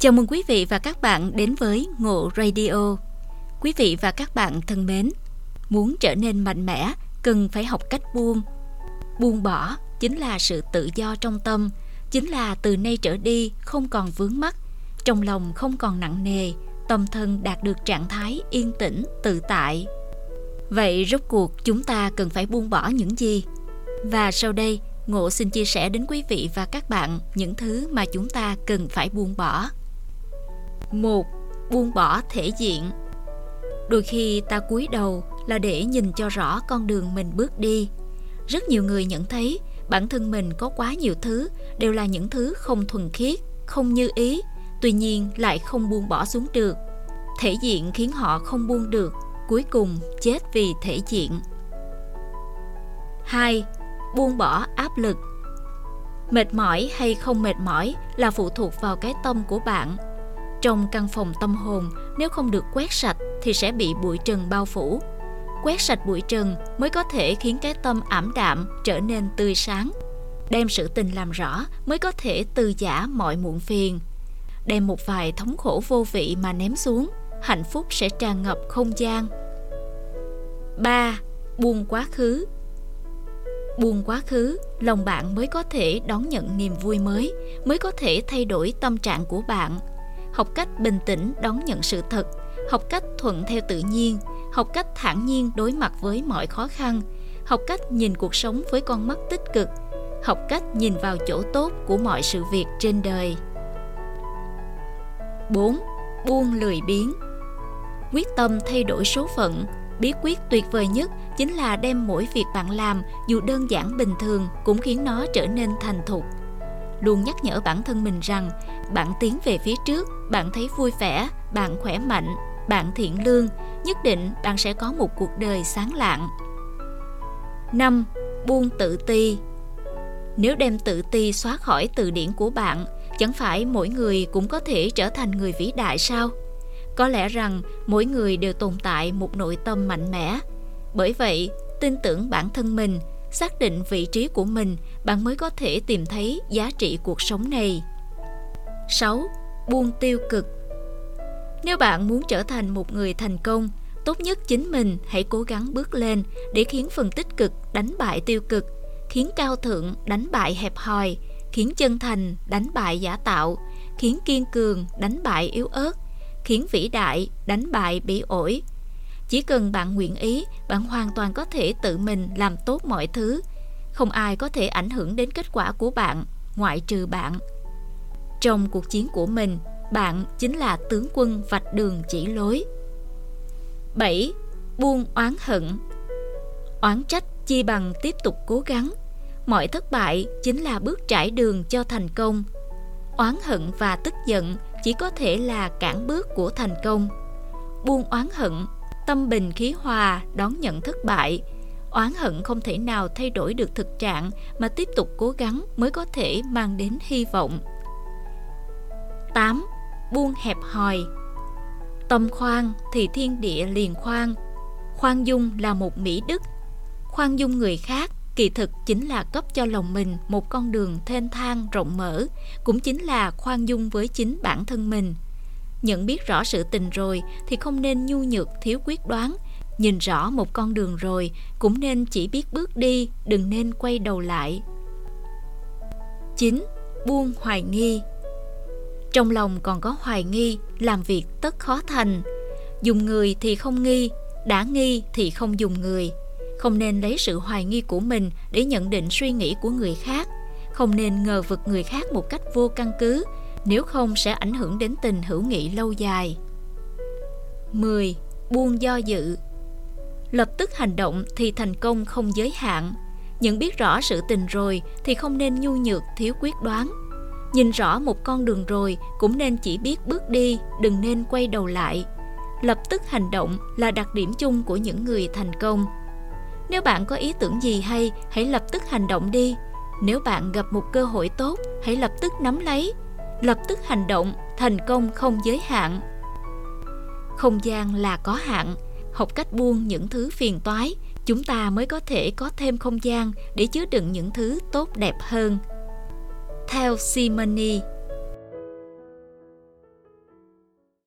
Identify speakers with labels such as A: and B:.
A: Chào mừng quý vị và các bạn đến với Ngộ Radio. Quý vị và các bạn thân mến, muốn trở nên mạnh mẽ, cần phải học cách buông. Buông bỏ chính là sự tự do trong tâm, chính là từ nay trở đi không còn vướng mắc, trong lòng không còn nặng nề, tâm thân đạt được trạng thái yên tĩnh, tự tại. Vậy rốt cuộc chúng ta cần phải buông bỏ những gì? Và sau đây, Ngộ xin chia sẻ đến quý vị và các bạn những thứ mà chúng ta cần phải buông bỏ một Buông bỏ thể diện Đôi khi ta cúi đầu là để nhìn cho rõ con đường mình bước đi. Rất nhiều người nhận thấy bản thân mình có quá nhiều thứ đều là những thứ không thuần khiết, không như ý, tuy nhiên lại không buông bỏ xuống được. Thể diện khiến họ không buông được, cuối cùng chết vì thể diện. 2. Buông bỏ áp lực Mệt mỏi hay không mệt mỏi là phụ thuộc vào cái tâm của bạn. Trong căn phòng tâm hồn, nếu không được quét sạch thì sẽ bị bụi trần bao phủ. Quét sạch bụi trần mới có thể khiến cái tâm ảm đạm trở nên tươi sáng. Đem sự tình làm rõ mới có thể từ giả mọi muộn phiền. Đem một vài thống khổ vô vị mà ném xuống, hạnh phúc sẽ tràn ngập không gian. 3. Buông quá khứ Buông quá khứ, lòng bạn mới có thể đón nhận niềm vui mới, mới có thể thay đổi tâm trạng của bạn. Học cách bình tĩnh đón nhận sự thật, học cách thuận theo tự nhiên, học cách thản nhiên đối mặt với mọi khó khăn, học cách nhìn cuộc sống với con mắt tích cực, học cách nhìn vào chỗ tốt của mọi sự việc trên đời. 4. Buông lười biếng. Quyết tâm thay đổi số phận, bí quyết tuyệt vời nhất chính là đem mỗi việc bạn làm dù đơn giản bình thường cũng khiến nó trở nên thành thục. Luôn nhắc nhở bản thân mình rằng bạn tiến về phía trước bạn thấy vui vẻ bạn khỏe mạnh bạn thiện lương nhất định bạn sẽ có một cuộc đời sáng lạng 5. Buông tự ti Nếu đem tự ti xóa khỏi từ điển của bạn, chẳng phải mỗi người cũng có thể trở thành người vĩ đại sao? Có lẽ rằng mỗi người đều tồn tại một nội tâm mạnh mẽ. Bởi vậy, tin tưởng bản thân mình, xác định vị trí của mình, bạn mới có thể tìm thấy giá trị cuộc sống này. 6. Buông tiêu cực Nếu bạn muốn trở thành một người thành công, tốt nhất chính mình hãy cố gắng bước lên để khiến phần tích cực đánh bại tiêu cực, khiến cao thượng đánh bại hẹp hòi, khiến chân thành đánh bại giả tạo, khiến kiên cường đánh bại yếu ớt, khiến vĩ đại đánh bại bị ổi. Chỉ cần bạn nguyện ý, bạn hoàn toàn có thể tự mình làm tốt mọi thứ. Không ai có thể ảnh hưởng đến kết quả của bạn, ngoại trừ bạn. Trong cuộc chiến của mình, bạn chính là tướng quân vạch đường chỉ lối. 7. Buông oán hận Oán trách chi bằng tiếp tục cố gắng. Mọi thất bại chính là bước trải đường cho thành công. Oán hận và tức giận chỉ có thể là cản bước của thành công buông oán hận tâm bình khí hòa đón nhận thất bại oán hận không thể nào thay đổi được thực trạng mà tiếp tục cố gắng mới có thể mang đến hy vọng 8. Buông hẹp hòi. Tâm khoan thì thiên địa liền khoan Khoan dung là một mỹ đức. Khoan dung người khác, kỳ thực chính là cấp cho lòng mình một con đường thênh thang rộng mở, cũng chính là khoan dung với chính bản thân mình. Nhận biết rõ sự tình rồi thì không nên nhu nhược thiếu quyết đoán. Nhìn rõ một con đường rồi cũng nên chỉ biết bước đi, đừng nên quay đầu lại. 9. Buông hoài nghi. Trong lòng còn có hoài nghi, làm việc tất khó thành. Dùng người thì không nghi, đã nghi thì không dùng người. Không nên lấy sự hoài nghi của mình để nhận định suy nghĩ của người khác. Không nên ngờ vực người khác một cách vô căn cứ nếu không sẽ ảnh hưởng đến tình hữu nghị lâu dài. 10. Buông do dự. Lập tức hành động thì thành công không giới hạn. Nhận biết rõ sự tình rồi thì không nên nhu nhược thiếu quyết đoán. Nhìn rõ một con đường rồi cũng nên chỉ biết bước đi, đừng nên quay đầu lại Lập tức hành động là đặc điểm chung của những người thành công nếu bạn có ý tưởng gì hay, hãy lập tức hành động đi. Nếu bạn gặp một cơ hội tốt, hãy lập tức nắm lấy. Lập tức hành động, thành công không giới hạn. Không gian là có hạn, học cách buông những thứ phiền toái, chúng ta mới có thể có thêm không gian để chứa đựng những thứ tốt đẹp hơn. Theo Simony